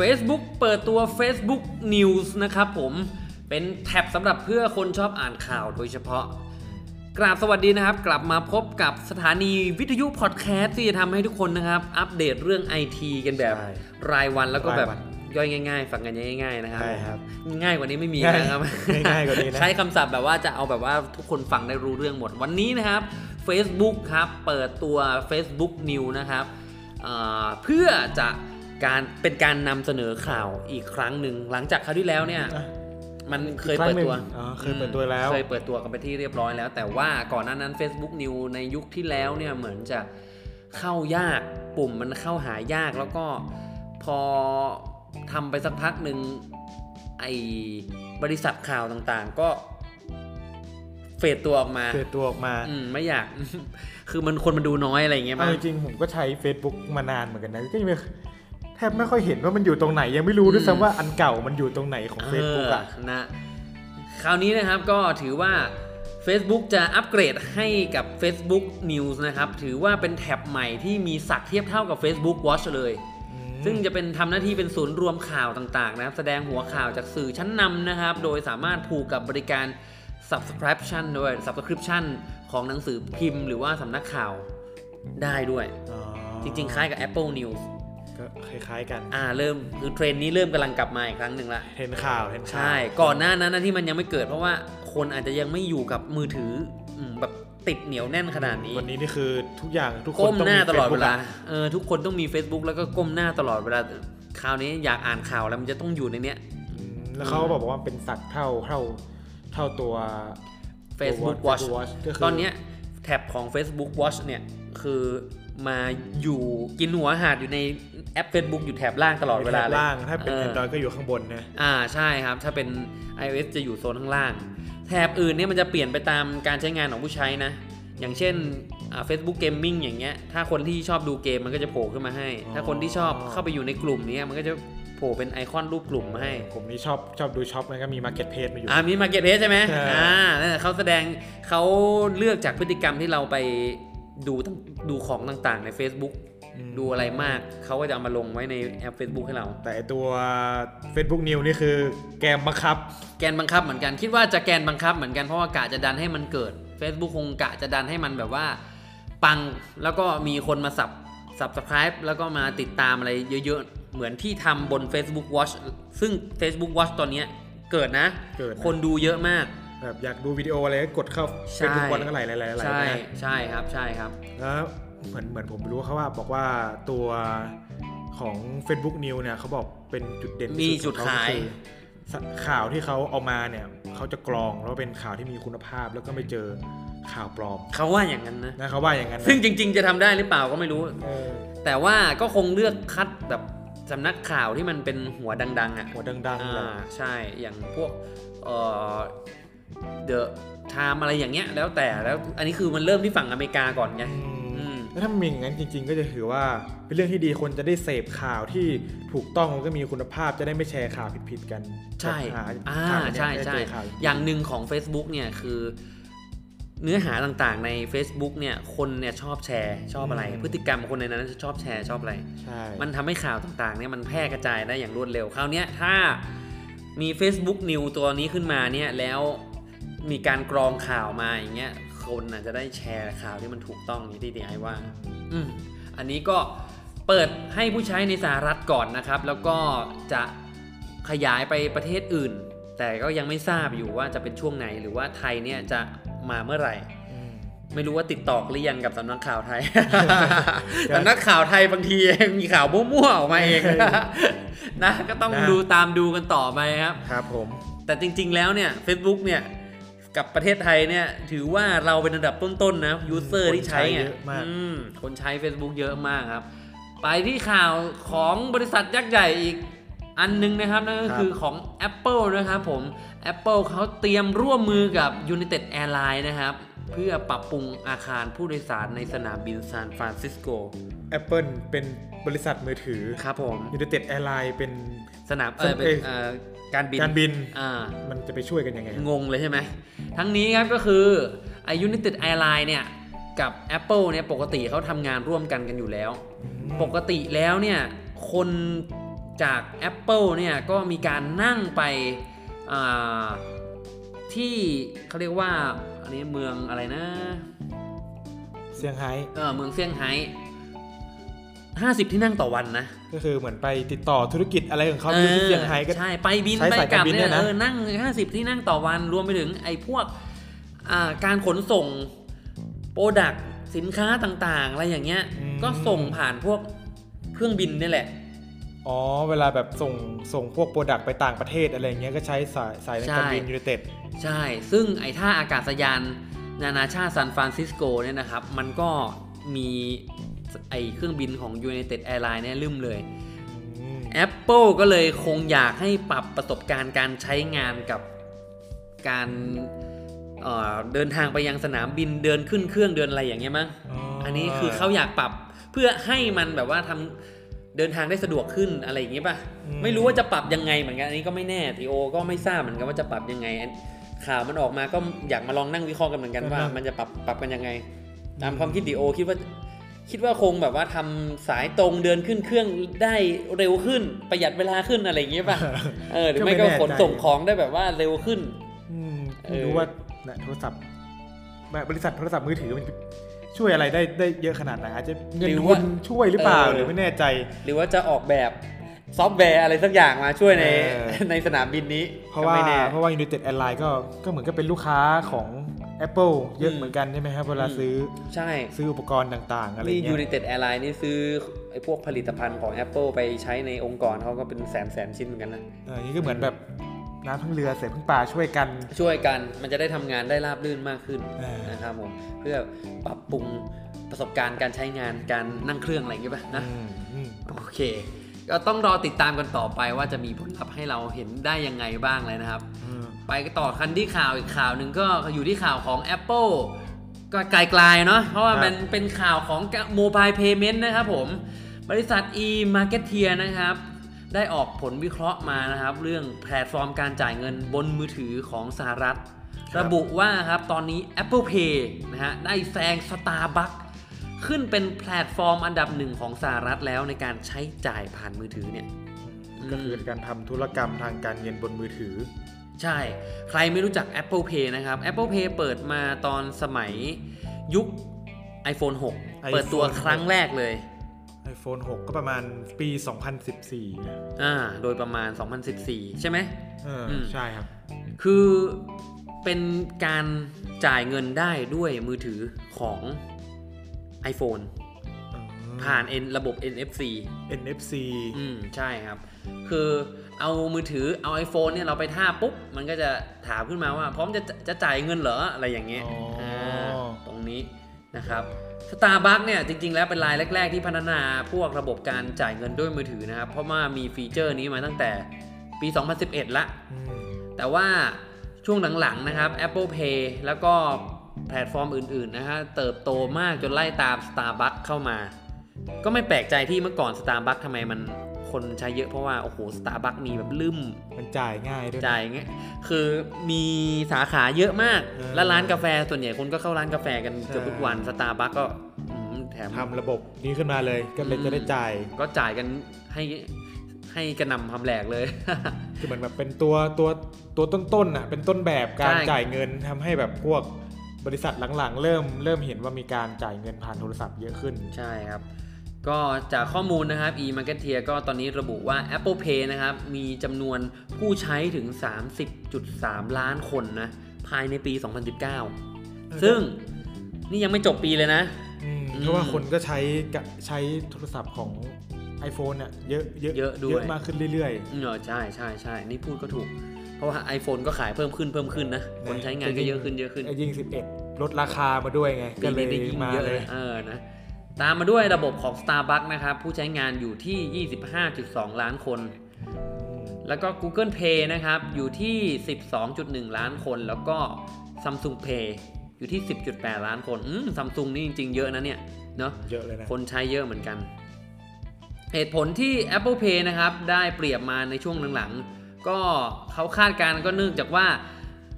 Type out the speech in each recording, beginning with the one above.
Facebook เปิดตัว Facebook News นะครับผมเป็นแท็บสำหรับเพื่อคนชอบอ่านข่าวโดยเฉพาะ กราบสวัสดีนะครับ กลับมาพบกับสถานีวิทยุพอดแคสต์ที่จะทำให้ทุกคนนะครับ อัปเดตเรื่องไอทีกันแบบใช่รายวันแล้วก็แบบรายวันย่อยง่ายๆ ฟังกันง่าย ๆ นะครับ ใช่ครับง่ายกว่านี้ไม่มีง่ายนะครับง่ายกว่านี้นะ ใช้คำศัพท์แบบว่าจะเอาแบบว่าทุกคนฟังได้รู้เรื่องหมดวันนี้นะครับ Facebook ครับ เปิดตัว Facebook New นะครับอ่าเพื่อจะ การเป็นการนำเสนอข่าวอีกครั้งหนึ่งหลังจากคราวที่แล้วเนี่ยอะมันเคยเปิดตัวอีกครั้งหนึ่งอ๋อเคยเปิดตัวแล้วเคยเปิดตัวกันไปที่เรียบร้อยแล้ว แต่ว่าก่อนหน้านั้น Facebook New ในยุคที่แล้วเนี่ยเหมือนจะเข้ายากปุ่มมันเข้าหายากแล้วก็พอทำไปสักพักหนึ่งไอ้บริษัทข่าวต่างๆ ก็เฟดตัวออกมาเปิดตัวออกมาอืมไม่อยาก คือมันคนมันดูน้อยอะไรอย่างเงี้ยเอามั้จงริงๆผมก็ใช้ Facebook มานานเหมือนกันนะก็ยังไม่แทบไม่ค่อยเห็นว่ามันอยู่ตรงไหน ยังไม่รู้ด้วยซ้ำว่าอันเก่ามันอยู่ตรงไหนของ Facebook อะเนะคราวนี้นะครับก็ถือว่า Facebook จะอัปเกรดให้กับ Facebook News นะครับ ถือว่าเป็นแท็บใหม่ที่มีศักดิ์เทียบเท่ากับ Facebook Watch เลย ซึ่งจะเป็นทำหน้าที่เป็นศูนย์รวมข่าวต่างๆ นะครับ แสดงหัวข่าวจากสื่อชั้นนำนะครับ โดยสามารถผูกกับบริการ subscription ด้วย subscription ของหนังสือพิมพ์ หรือว่าสำนักข่าวได้ด้วยอ๋อจริงๆ คล้ายกับ Apple News ก็คล้ายๆกันอ่าเริ่มคือเทรนด์นี้เริ่มกำลังกลับมาอีกครั้งหนึ่งละเห็นข่าวเห็นข่าวใช่ก่อนหน้านั้นนะที่มันยังไม่เกิด เพราะว่าคนอาจจะยังไม่อยู่กับมือถืออืมแบบติดเหนียวแน่นขนาดนี้ วันนี้นี่คือทุกอย่างทุกคนก้มต้องหน้ามีตลอดเว Facebook ลาอะเออทุกคนต้องมี Facebook แล้วก็ก้มหน้าตลอดเวลาคราวนี้อยากอ่านข่าวแล้วมันจะต้องอยู่ในเนี้ยอืมแล้วเขาก็บอกว่าเป็นสักเท่าเท่าเท่าตัว Facebook ตัว Watch Watch ก็คือตอนเนี้ยแท็บของ Facebook Watch เนี่ยคือ มาอยู่กินหัวหาดอยู่ในแอป Facebook อยู่แถบล่างตลอดเวลาเลยล่างถ้าเป็นออ Android ก็อยู่ข้างบนนะอ่าใช่ครับ ถ้าเป็น iOS จะอยู่โซนข้างล่าง แถบอื่นเนี่ยมันจะเปลี่ยนไปตามการใช้งานของผู้ใช้นะ อย่างเช่นอ่า Facebook Gaming อย่างเงี้ยถ้าคนที่ชอบดูเกมมันก็จะโผล่ขึ้นมาให้ ถ้าคนที่ชอบเข้าไปอยู่ในกลุ่มเนี้ยมันก็จะโผล่เป็นไอคอนรูปกลุ่มมาให้ผมนี่ชอบชอบดูช็อปนะก็มี Market Page มาอยู่อ่ามีมาเก็ตเพจใช่ไหมใช่อ่านั่นแหละเขาแสดงเขาเลือกจากพฤติกรรมที่เราไป ดูตั้งดูของต่างๆใน Facebook อืมดูอะไรมาก เขาก็จะเอามาลงไว้ในแอป Facebook ให้เรา แต่ไอ้ตัว Facebook New นี่คือแกมบังคับ แกนบังคับเหมือนกัน คิดว่าจะแกนบังคับเหมือนกัน เพราะว่ากะจะดันให้มันเกิด Facebook คงกะจะดันให้มันแบบว่า ปัง แล้วก็มีคนมาสับ subscribe แล้วก็มาติดตามอะไรเยอะๆ เหมือนที่ทำบน Facebook Watch ซึ่ง Facebook Watch ตอนเนี้ยเกิดนะ เกิดนะคนดูเยอะมาก แบบอยากดูวิดีโออะไรก็กดเข้าใช่ Facebook วันแล้วก็ไหลไหลไหลไหลใช่นะใช่ครับใช่ครับแล้วเหมือนเหมือนผมรู้เขาว่าบอกว่าตัวของ Facebook New เนี่ยเขาบอกเป็นจุดเด่นที่มีสุจุดของเขขายคือสข่าวที่เขาเอามาเนี่ยเขาจะกรองแล้วเป็นข่าวที่มีคุณภาพแล้วก็ไม่เจอข่าวปลอมเขาว่าอย่างนั้นนะนะเขาว่าอย่างนั้นนะซึ่งจริง ๆ จะทำได้หรือเปล่าก็ไม่รู้เออแต่ว่าก็คงเลือกคัดแบบสำนักข่าวที่มันเป็นหัวดัง ๆ อะหัวดังๆเลยอ่าใช่อย่างพวกเอ่อ The Time อะไรอย่างเงี้ยแล้วแต่แล้วอันนี้คือมันเริ่มที่ฝั่งอเมริกาก่อนไงอืมอืมแล้วถ้ามันมีอย่างนั้นจริง ๆ ก็จะถือว่าเป็นเรื่องที่ดีคนจะได้เสพข่าวที่ถูกต้องแล้วก็มีคุณภาพจะได้ไม่แชร์ข่าวผิดๆกันใช่หาอ่าข่าวเนี่ยใช่จะใช่เจอข่าวอย่างหนึ่งของ Facebook เนี่ยคือเนื้อหาต่างๆใน Facebook เนี่ยคนเนี่ยชอบแชร์ชอบอะไร พฤติกรรมคนในนั้นชอบแชร์ชอบอะไรใช่มันทำให้ข่าวต่างๆเนี่ยมันแพร่กระจายได้อย่างรวดเร็วคราวเนี้ยถ้ามี Facebook New ตัวนี้ขึ้นมาเนี่ยแล้ว มีการกรองข่าวมาอย่างเงี้ยคนอาจจะได้แชร์ข่าวที่มันถูกต้องอย่างที่ดีไอว่า อืมอันนี้ก็เปิดให้ผู้ใช้ในสหรัฐก่อนนะครับ แล้วก็จะขยายไปประเทศอื่น แต่ก็ยังไม่ทราบอยู่ว่าจะเป็นช่วงไหนหรือว่าไทยเนี่ยจะมาเมื่อไหร่อืมไม่รู้ว่าติดต่อหรือยังกับสำนักข่าวไทยสำนักข่าวไทยบางทีมีข่าวมั่วๆออกมาเองนะก็ต้องนะดูตามดูกันต่อไปครับ ครับผม แต่จริงๆแล้วเนี่ย Facebook เนี่ย กับประเทศไทยเนี่ย ถือว่าเราเป็นอันดับต้นๆนะยูเซอร์ที่ใช้ไงคนใช้เยอะมากอืมคนใช้ Facebook เยอะมากครับ ไปที่ข่าวของบริษัทยักษ์ใหญ่อีกอันหนึงนะครับนั่นก็คือของ Apple นะครับผม Apple เขาเตรียมร่วมมือกับ United Airlines นะครับ เพื่อปรับปรุงอาคารผู้โดยสารในสนามบินซานฟรานซิสโก Apple เป็นบริษัทมือถือครับผม United Airlines เป็นสนามเออเป็นเอ้ยเอ่อ การบินการบินอ่ามันจะไปช่วยกันยังไง งงเลยใช่ไหม ทั้งนี้ครับก็คือไอ้ United Airlines เนี่ย กับ Apple เนี่ยปกติเขาทำงานร่วมกันกันอยู่แล้ว ปกติแล้วเนี่ย คนจาก Apple เนี่ย ก็มีการนั่งไปอ่าที่เขาเรียกว่าอันนี้เมืองอะไรนะ เซี่ยงไฮ้เออเมืองเซี่ยงไฮ้ 50 ที่นั่งต่อวันนะ ก็คือเหมือนไปติดต่อธุรกิจอะไรของเขาที่เซี่ยงไฮ้ก็ใช่ไปบินใช้ไปสายกลัการบบินเนี่เนี่ยยนะเออนั่ง 50 ที่นั่งต่อวันรวมไปถึงไอ้พวกอ่าการขนส่งโปรดักสินค้าต่างๆ อะไรอย่างเงี้ย ก็ส่งผ่านพวกเครื่องบินนี่แหละ อ๋อ เวลาแบบส่งส่งพวกโปรดักต์ไปต่างประเทศอะไรอย่างเงี้ยก็ใช้สายสายในการบินใช่ยูไนเต็ดใช่ ซึ่งไอ้ท่าอากาศยานนานาชาติซานฟรานซิสโกเนี่ยนะครับ มันก็มี ไอ้เครื่องบินของ United Airlines เนี่ยลืมเลย Apple ก็เลยคงอยากให้ปรับประสบการณ์การใช้งานกับการเอ่อเดินทางไปยังสนามบินเดินขึ้นเครื่องเดินอะไรอย่างเงี้ยมั้งอันนี้คือเขาอยากปรับเพื่อให้มันแบบว่าทำเดินทางได้สะดวกขึ้นอะไรอย่างงี้ป่ะไม่รู้ว่าจะปรับยังไงเหมือนกันอันนี้ก็ไม่แน่ทีโอก็ไม่ทราบเหมือนกันว่าจะปรับยังไงอันข่าวมันออกมาก็อยากมาลองนั่งวิเคราะห์กันเหมือนกันว่า มันจะปรับปรับกันยังไง ตามความคิดดีโอคิดว่า คิดว่าคงแบบว่าทำสายตรงเดินขึ้นเครื่องได้เร็วขึ้นประหยัดเวลาขึ้นอะไรอย่างเงี้ยป่ะเออหรือไม่ก็ขนส่งของได้แบบว่าเร็วขึ้นอืมเออไม่รู้ว่าน่ะโทรศัพท์แบบบริษัทโทรศัพท์มือถือมันช่วยอะไรได้ได้เยอะขนาดไหนอาจจะเงินทุนช่วยหรือเปล่าหรือไม่แน่ใจ หรือว่าจะออกแบบซอฟต์แวร์อะไรสักอย่างมาช่วยในเออในสนามบินนี้ เพราะว่าก็ไม่แน่เพราะว่า United Airlines ก็ก็เหมือนกับเป็นลูกค้าของ Apple เยอะอืมเหมือนกันใช่ไหมครับเวลาอืมซื้อใช่ซื้ออุปกรณ์ต่างๆอะไรนี่เงี้ย United Airlines นี่ซื้อไอ้พวกผลิตภัณฑ์ของ Apple ไปใช้ในองค์กรเขาก็เป็นแสนแสนชิ้นเหมือนกันนะเออนี่ก็เหมือนแบบน้ำพึ่งเรือเสือพึ่งป่าช่วยกัน ช่วยกันมันจะได้ทำงานได้ราบรื่นมากขึ้นเออนะครับผมเพื่อปรับปรุงประสบการณ์การใช้งานการนั่งเครื่องอะไรอย่างเงี้ยป่ะนะอืมอืมโอเค ก็ต้องรอติดตามกันต่อไปว่าจะมีผลลัพธ์ให้เราเห็นได้ยังไงบ้างเลยนะครับอืม ไปต่อกันที่ข่าวอีกข่าวหนึ่งก็อยู่ที่ข่าวของ Apple ก็ใกล้ๆเนาะเพราะว่ามันเป็นข่าวของ Mobile Payment นะครับผม บริษัท eMarketer นะครับ ได้ออกผลวิเคราะห์มานะครับ เรื่องแพลตฟอร์มการจ่ายเงินบนมือถือของสหรัฐ ระบุว่าครับตอนนี้ Apple Pay นะฮะได้แซง Starbucks ขึ้นเป็นแพลตฟอร์มอันดับหนึ่งของสหรัฐแล้วในการใช้จ่ายผ่านมือถือเนี่ยก็คือการทำธุรกรรมทางการเงินบนมือถือ ใช่ ใครไม่รู้จัก Apple Pay นะครับ Apple Pay เปิดมาตอนสมัยยุค iPhone 6 เปิดตัวครั้งแรกเลย iPhone 6 ก็ประมาณปี 2014นะอ่า โดยประมาณ 2014 ใช่ไหมเอออืมใช่ครับ คือเป็นการจ่ายเงินได้ด้วยมือถือของ iPhone ผ่าน N ระบบ NFC NFC อืม ใช่ครับ คือ เอามือถือเอา iPhone เนี่ยเราไปท่าปุ๊บ มันก็จะถามขึ้นมาว่า พร้อมจะจะจ่ายเงินเหรออะไรอย่างเงี้ยอ๋ออ่าตรงนี้นะครับ Starbucks เนี่ยจริง ๆ แล้วเป็นรายแรก ๆ ที่พัฒนาพวกระบบการจ่ายเงินด้วยมือถือนะครับ เพราะว่ามีฟีเจอร์นี้มาตั้งแต่ปี 2011 ละอืมแต่ว่าช่วงหลัง ๆ นะครับ Apple Pay แล้วก็แพลตฟอร์มอื่น ๆ นะฮะเติบโตมากจนไล่ตาม Starbucks เข้ามา ก็ไม่แปลกใจที่เมื่อก่อน Starbucks ทำไมมัน คนใช้เยอะเพราะว่า โอ้โห Starbucks มีแบบลืมมันจ่ายง่ายด้วยนะจ่ายเงี้ยคือมีสาขาเยอะมากเออแล้วร้านกาแฟส่วนใหญ่คนก็เข้าร้านกาแฟกันเกือบทุกวัน Starbucks ก็อืมแถมทำระบบนี้ขึ้นมาเลยก็เลยอืมจะได้จ่าย ก็จ่ายกันให้ให้กระหน่ำทำแหลกเลย คือเหมือนแบบเป็นตัวตัวตัวต้นๆอะเป็นต้นแบบการใช่จ่ายเงินทำให้แบบพวกบริษัทหลังๆ เริ่มเริ่มเห็นว่ามีการจ่ายเงินผ่านโทรศัพท์เยอะขึ้น ใช่ครับ ก็จากข้อมูลนะครับ e-marketeer ก็ตอนนี้ระบุว่า Apple Pay นะครับ มีจำนวนผู้ใช้ถึง 30.3 ล้านคนนะ ภายในปี 2019 ซึ่งนี่ยังไม่จบปีเลยนะอืมอืมเพราะว่าคนก็ใช้กะใช้โทรศัพท์ของ iPhone เนี่ยเยอะเยอะเยอะด้วยเยอะมากขึ้นเรื่อยเออใช่ใช่ใช่นี่พูดก็ถูก เพราะว่า iPhone ก็ขายเพิ่มขึ้นเพิ่มขึ้นนะ คนใช้งานก็เยอะขึ้นเยอะขึ้นไอ้ยิ่ง 11 ลดราคามาด้วยไงปีก็เลยนี้ได้ยิ่งมาเยอะเลเลยยเออนะ ตามมาด้วยระบบของ Starbucks นะครับ ผู้ใช้งานอยู่ที่ 25.2 ล้านคน แล้วก็ Google Pay นะครับ อยู่ที่ 12.1 ล้านคน แล้วก็ Samsung Pay อยู่ที่ 10.8 ล้านคนอืมซัมซุงนี่จริง ๆ เยอะนะเนี่ยเนอะเยอะเลยนะ คนใช้เยอะเหมือนกัน เหตุผลที่ Apple Pay นะครับ ได้เปรียบมาในช่วงหลังๆ ก็เขาคาดการณ์ก็เนื่องจากว่า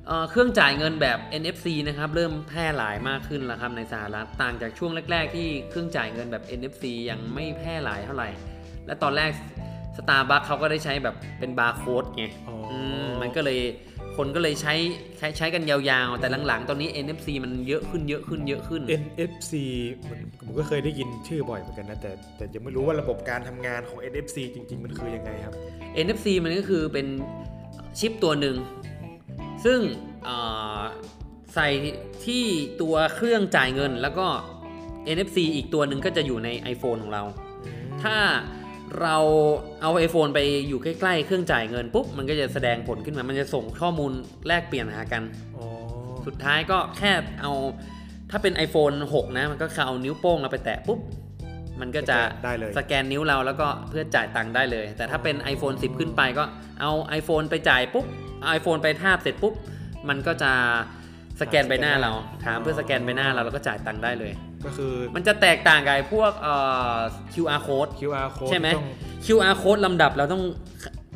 เอ่อเครื่องจ่ายเงินแบบ NFC นะครับเริ่มแพร่หลายมากขึ้นแล้วครับในสหรัฐต่างจากช่วงแรก ๆ ที่เครื่องจ่ายเงินแบบ NFC ยังไม่แพร่หลายเท่าไหร่ และตอนแรก Starbucks เขาก็ได้ใช้แบบเป็นบาร์โค้ดไงอ๋อออืมมันก็เลยคนก็เลยใช้ใช้ใช้กันยาวๆ แต่หลังๆ ตอนนี้ NFC มันเยอะขึ้นเยอะขึ้นเยอะขึ้น NFC มันผมก็เคยได้ยินชื่อบ่อยเหมือนกันนะ แต่แต่ยังไม่รู้ว่าระบบการทำงานของ NFC จริง ๆ มันคือยังไงครับ NFC มันก็คือเป็นชิปตัวหนึ่ง ซึ่งเอ่อใส่ที่ตัวเครื่องจ่ายเงิน แล้วก็ NFC อีกตัวหนึ่งก็จะอยู่ใน iPhone ของเรา ถ้าเราเอา iPhone ไปอยู่ใกล้ๆ เครื่องจ่ายเงินปุ๊บ มันก็จะแสดงผลขึ้นมา มันจะส่งข้อมูลแลกเปลี่ยนหากันอ๋อสุดท้ายก็แค่เอา ถ้าเป็น iPhone 6 นะ มันก็แค่เอานิ้วโป้งเราไปแตะปุ๊บ มันก็จะได้เลยสแกนนิ้วเราแล้วก็เพื่อจ่ายตังค์ได้เลย แต่ถ้าเป็น iPhone 10 ขึ้นไปก็เอา iPhone ไปจ่ายปุ๊บเอา iPhone ไปทาบเสร็จปุ๊บ มันก็จะสแกนใบหน้าเราถามเพื่อสแกนใบหน้าเราแล้วก็จ่ายตังค์ได้เลย ก็คือมันจะแตกต่างกับไอ้พวกเอ่อ QR code QR code ใช่ไหมต้อง QR code ลำดับเราต้อง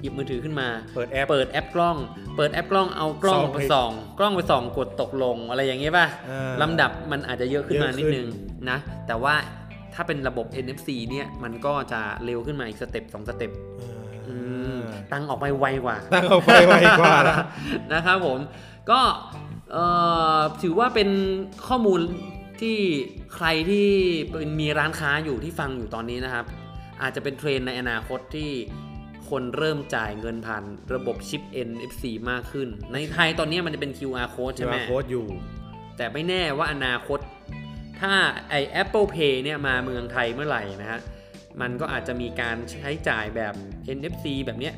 หยิบมือถือขึ้นมา เปิดแอป เปิดแอปกล้อง เปิดแอปกล้องเอากล้องส่องไปไปส่อง กล้องไปส่องกดตกลงอะไรอย่างเงี้ยป่ะอ่าลำดับมันอาจจะเยอะขึ้นมาเยอะขึ้นนิดนึงนะ แต่ว่าถ้าเป็นระบบ NFC เนี่ยมันก็จะเร็วขึ้นมาอีก step สอง step อ่า ตังค์ออกไปไวกว่า ตังค์เอาไปไวกว่าละนะครับผม ก็เอ่อถือว่าเป็นข้อมูลที่ใครที่เป็นมีร้านค้าอยู่ที่ฟังอยู่ตอนนี้นะครับ อาจจะเป็นเทรนด์ในอนาคตที่คนเริ่มจ่ายเงินผ่านระบบชิป NFC มากขึ้น ในไทยตอนนี้มันจะเป็น QR code ใช่ไหม QR code อยู่ แต่ไม่แน่ว่าอนาคต ถ้าไอ Apple Pay เนี่ยมาเมืองไทยเมื่อไหร่นะฮะมันก็อาจจะมีการใช้จ่ายแบบ NFC แบบเนี้ย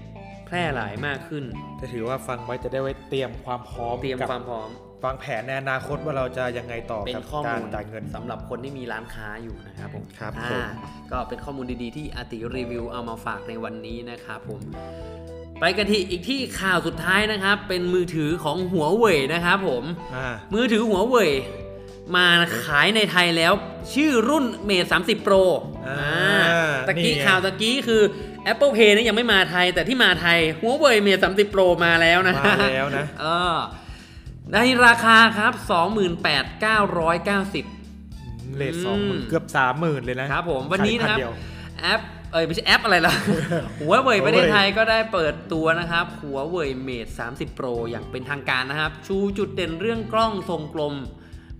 แพร่หลายมากขึ้น จะถือว่าฟังไว้จะได้ไว้เตรียมความพร้อมเตรียมกับความพร้อมวางแผนในอนาคตว่าเราจะยังไงต่อเป็นกับข้อการมูลจ่ายเงินสำหรับคนที่มีร้านค้าอยู่นะครับผมครับอ่าผมก็เป็นข้อมูลดีๆที่อาติรีวิวเอามาฝากในวันนี้นะครับผมไปกันที่อีกที่ข่าวสุดท้ายนะครับ เป็นมือถือของหัวเว่ยนะครับผมอ่ามือถือหัวเว่ยมาขายในไทยแล้ว ชื่อรุ่น Mate 30 Pro อ่าอ่าตะกี้นี่ไงข่าวตะกี้คือ Apple Pay นี่ยังไม่มาไทย แต่ที่มาไทยหัวเว่ย Mate 30 Pro มาแล้วนะมาแล้วนะเออในราคาครับ 28,990เลทสองหมื่นอืมเกือบสามหมื่นเลยนะครับผมวันนี้นะครับขายพัเดียวแอปเอ้ยไม่ใช่แอปอะไรล่ะหัวเว่ยประเทศไทยก็ได้เปิดตัวนะครับ หัวเว่ยเมท30 Pro อย่างเป็นทางการนะครับ ชูจุดเด่นเรื่องกล้องทรงกลม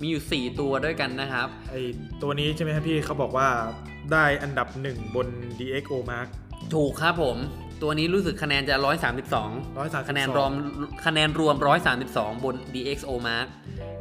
มีอยู่ 4 ตัวด้วยกันนะครับไอตัวนี้ใช่ไหมครับพี่เขาบอกว่าได้อันดับหนึ่งบน DxO Mark ถูกครับผม ตัวนี้รู้สึกคะแนนจะ 132 132 คะแนนรวมคะแนนรวม 132 บน DxO Mark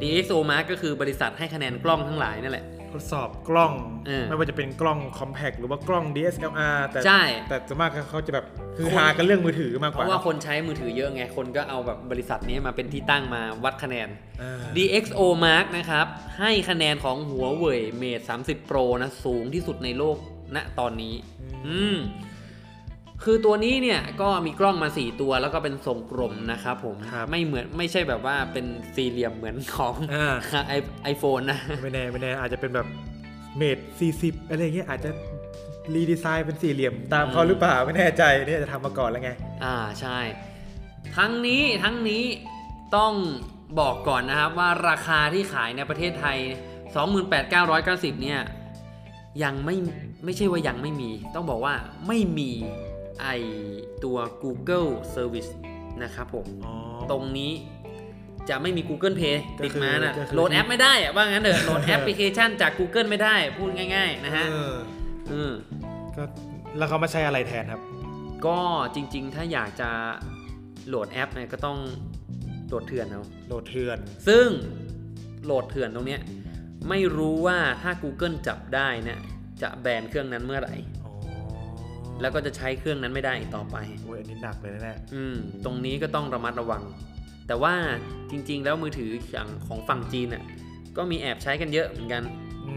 DxO Mark ก็คือบริษัทให้คะแนนกล้องทั้งหลายนั่นแหละ ทดสอบกล้อง เออไม่ว่าจะเป็นกล้อง Compact หรือว่ากล้อง DSLR แต่ใช่ แต่ส่วนมากเขาจะแบบคือหากันเรื่องมือถือมากเพกว่าราะว่าคนใช้มือถือเยอะไง คนก็เอาแบบบริษัทนี้มาเป็นที่ตั้งมาวัดคะแนน อ่า DxO Mark นะครับ ให้คะแนนของหัวเว่ย Mate 30 Pro นะ สูงที่สุดในโลกณตอนนี้ อืม คือตัวนี้เนี่ยก็มีกล้องมา 4 ตัวแล้วก็เป็นทรงกลมนะครับผมครับไม่เหมือนไม่ใช่แบบว่าเป็นสี่เหลี่ยมเหมือนของอ่าไอไอโฟนนะไม่แน่ไม่แน่อาจจะเป็นแบบเมด40 อะไรเงี้ยอาจจะรีดีไซน์เป็นสี่เหลี่ยมตามเขาหรือเปล่าไม่แน่ใจเนี่ยจะทำมาก่อนแล้วไง อ่าใช่ ทั้งนี้ทั้งนี้ต้องบอกก่อนนะครับว่าราคาที่ขายในประเทศไทย 28,990 เนี่ยยังไม่ไม่ใช่ว่ายังไม่มี ต้องบอกว่าไม่มี ไอตัว Google Service นะครับผมอ๋อตรงนี้จะไม่มี Google Play ก็คือติดมานะก็คือโหลดแอปไม่ได้อะว่างั้นเถอะโหลดแอปพลิเคชันจาก Google ไม่ได้พูดง่าย ๆ นะฮะเอออืมก็แล้วเขามาใช้อะไรแทนครับ ก็จริง ๆ ถ้าอยากจะโหลดแอปเนี่ยก็ต้องโหลดเถื่อนเอาโหลดเถื่อน ซึ่งโหลดเถื่อนตรงเนี้ยไม่รู้ว่าถ้า Google จับได้เนี่ยจะแบนเครื่องนั้นเมื่อไหร่อ๋อ แล้วก็จะใช้เครื่องนั้นไม่ได้อีกต่อไปโอ้ยอันนี้หนักเลยนะเนี่ยอืมตรงนี้ก็ต้องระมัดระวัง แต่ว่าจริง ๆ แล้วมือถืออย่างของฝั่งจีนน่ะก็มีแอบใช้กันเยอะเหมือนกัน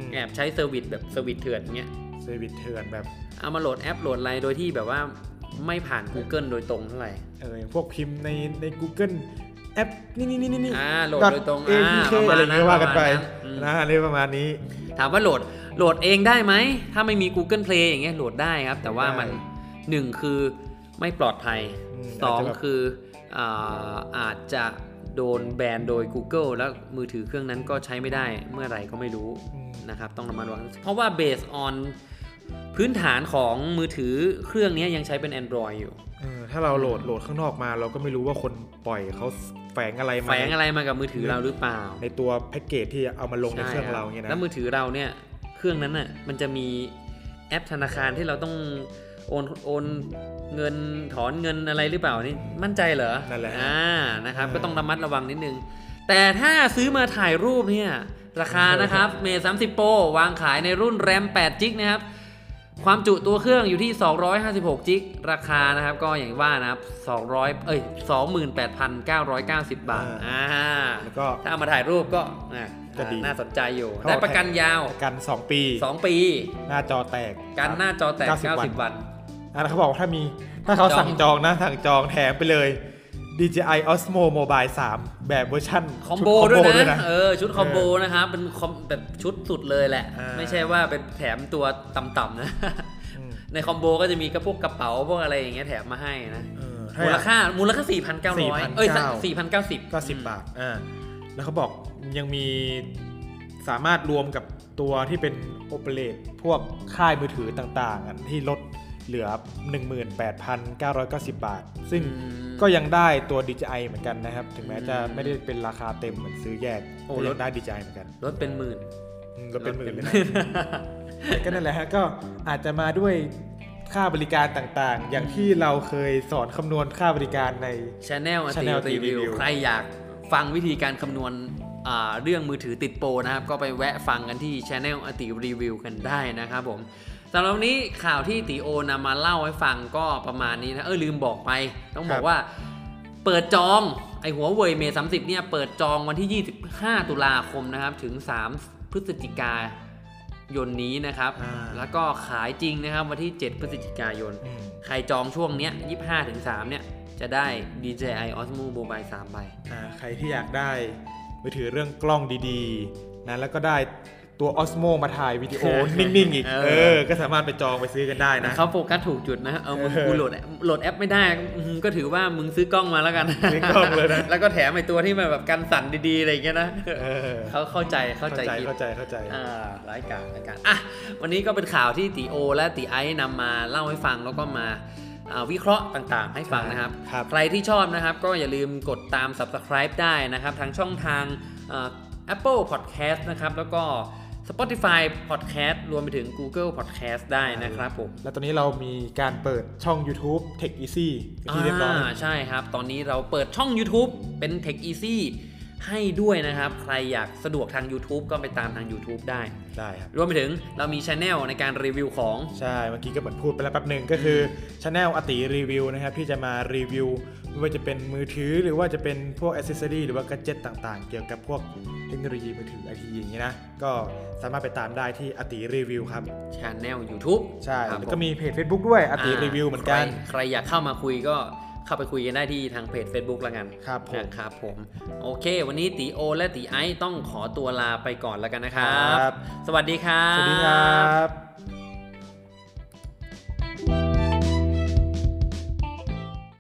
มแอบใช้ service แบบ service เถื่อนอย่างเงี้ย service เถื่อนแบบเอามาโหลดแอปโหลดอะไรโดยที่แบบว่าไม่ผ่าน Google โดยตรงเท่าไหร่เอออย่างพวกพิมพ์ในใน Google แอปนี่นี่นี่นี่อ่าโหลดโดยตรงเออ่าเคประมาณอะไรอย่างเงี้ยว่ากันไปประมาณนั้นอืมนะเรื่องประมาณนี้ ถามว่าโหลดโหลดเองได้ไหม ถ้าไม่มี Google Play อย่างเงี้ยโหลดได้ครับ แต่ว่ามันได้หนึ่งคือไม่ปลอดภัยอืมสองอาจจะแบบคืออ่าอาจจะโดนแบนโดย Google แล้วมือถือเครื่องนั้นก็ใช้ไม่ได้เมื่อไหร่ก็ไม่รู้อืมนะครับต้องระมัดระวังเพราะว่า based on พพื้นฐานของมือถือเครื่องนี้ยังใช้เป็น Android อยู่เออถ้าเราโหลดโหลดข้างนอกมา เราก็ไม่รู้ว่าคนปล่อยเขาแฝงอะไรมาแฝงอะไรมากับมือถือเราหรือเปล่า ในตัวแพ็กเกจที่เอามาลงในเครื่องเราใช่เนี่ยคบนะแล้วมือถือเราเนี่ยเครื่องนั้นน่ะมันจะมีแอปธนาคารที่เราต้องโอนโอนเงินถอนเงินอะไรหรือเปล่านี่มั่นใจเหรอนั่นแหละอ่านะครับเออก็ต้องระมัดระวังนิดนึง แต่ถ้าซื้อมาถ่ายรูปเนี่ยราคานะครับเมย์30 Pro วางขายในรุ่นแรม8จิกนะครับ ความจุตัวเครื่องอยู่ที่ 256จิกราคานะครับ ก็อย่างว่านะครับ 200 เอ้ย 28,990 บาท อ่า แล้วก็ถ้าเอามาถ่ายรูปก็อะก็ดีน่าสนใจอยู่เขาได้ประกันยาวประกัน 2 ปี 2 ปี หน้าจอแตกการหน้าจอแตก 90 90วันอันนั้นเขาบอกว่าถ้ามี ถ้าเขาจองสั่งจองนะ สั่งจองแถมไปเลย DJI Osmo Mobile 3 แบบเวอร์ชัน combo ชุดวยนะเออชุดคอมโบเออนะครับเป็นคอมแบบชุดสุดเลยแหละอ่าไม่ใช่ว่าเป็นแถมตัวต่ำๆนะอืมในคอมโบก็จะมีกระพวกกระเป๋าพวกอะไรอย่างเงี้ยแถมมาให้นะเออมูลค่ามูลค่า 4,900 เอ้ย 4,090ก็10บาทอ่าแล้วเขาบอกยังมีสามารถรวมกับตัวที่เป็นโอเปเรตพวกค่ายมือถือต่างๆอันที่ลดเหลือ 18,990 บาท ซึ่งอืม ก็ยังได้ตัว DJI เหมือนกันนะครับ ถึงแม้จะอืมไม่ได้เป็นราคาเต็มเหมือนซื้อแยกโอ้ก็ลยัดงได้ DJI เหมือนกันลดเป็นหมื่นอืมก็เป็นหมื่นเลยนะแต่ก็นั่นแหละฮะก็อาจจะมาด้วยค่าบริการต่างๆ อย่างที่เราเคยสอนคำนวณค่าบริการใน Channel อติ Channel รีวิว Review ใครอยากฟังวิธีการคำนวณอ่าเรื่องมือถือติดโปรนะครับ ก็ไปแวะฟังกันที่ Channel อติรีวิวกันได้นะครับผม สำหรับวันนี้ข่าวที่ติโอนำมาเล่าให้ฟังก็ประมาณนี้นะเออลืมบอกไป ต้องบอครักบว่า เปิดจองไอหัวเว่ยเมย์30เนี่ยเปิดจองวันที่ 25 ตุลาคมนะครับ ถึง 3 พฤศจิกายนนี้นะครับอ่าแล้วก็ขายจริงนะครับวันที่ 7 พฤศจิกายนอืมใครจองช่วงเนี้ย 25ถึง3เนี่ยจะได้ DJI Osmo Mobile 3ใบอ่าใครที่อยากได้มือถือเรื่องกล้องดีๆนะแล้วก็ได้ ตัว Osmo มาถ่ายวิดีโอ นิ่งๆอีกเออเออ ก็สามารถไปจองไปซื้อกันได้นะเขาโฟกัสถูกจุดนะ เออมึงเออกูโหลดแอปโหลดแอปไม่ได้อืมก็ถือว่ามึงซื้อกล้องมาแล้วกันซื้อกล้องเลยนะ แล้วก็แถมไอตัวที่มันแบบกันสั่นดีๆอะไรอย่างเงี้ยนะเออเขาเข้าใจเข้าเข้าใจใจคิดเข้าใจเข้าใจอ่าร้ายกาจร้ายกาจอะวันนี้ก็เป็นข่าวที่ตีโอ และตีไอซ์นำมาเล่าให้ฟังแล้วก็มาอ่าวิเคราะห์ต่างๆ ให้ฟังนะครับครับ ใครที่ชอบนะครับก็อย่าลืมกดตาม subscribe ได้นะครับทางช่องทางอ่า Apple Podcast นะครับ แล้วก็ Spotify Podcast รวมไปถึง Google Podcast ได้นะครับผม แล้วตอนนี้เรามีการเปิดช่อง YouTube Tech Easy เป็นที่เรียบร้อยอ่าใช่ครับ ตอนนี้เราเปิดช่อง YouTube เป็น Tech Easy ให้ด้วยนะครับ ใครอยากสะดวกทาง YouTube ก็ไปตามทาง YouTube ได้ ได้ครับ รวมไปถึงเรามีช anel ในการรีวิวของ ใช่ เมื่อกี้ก็เหมือนพูดไปแล้วแป๊บหนึ่งก็คือช anel อติรีวิวนะครับ ที่จะมารีวิว ไม่ว่าจะเป็นมือถือหรือว่าจะเป็นพวกอ c เซ s ซอรีหรือว่ากัจเจตต่างๆ เกี่ยวกับพวกเทคโนโลยีมือถือไอทีอย่างนี้นะ ก็สามารถไปตามได้ที่อติรีวิวครับ channel YouTube ใช่ครับแล้วผก็มีเพจ Facebook ด้วยอติรีวิวเหมือนกัน ใครใครอยากเข้ามาคุยก็ เข้าไปคุยกันได้ที่ทางเพจ Facebook แล้วกันครับผมนะครับผม โอเค วันนี้ตีโอ และตีไอซ์ต้องขอตัวลาไปก่อนแล้วกันนะครับครับสวัสดีครับ สวัสดีครับ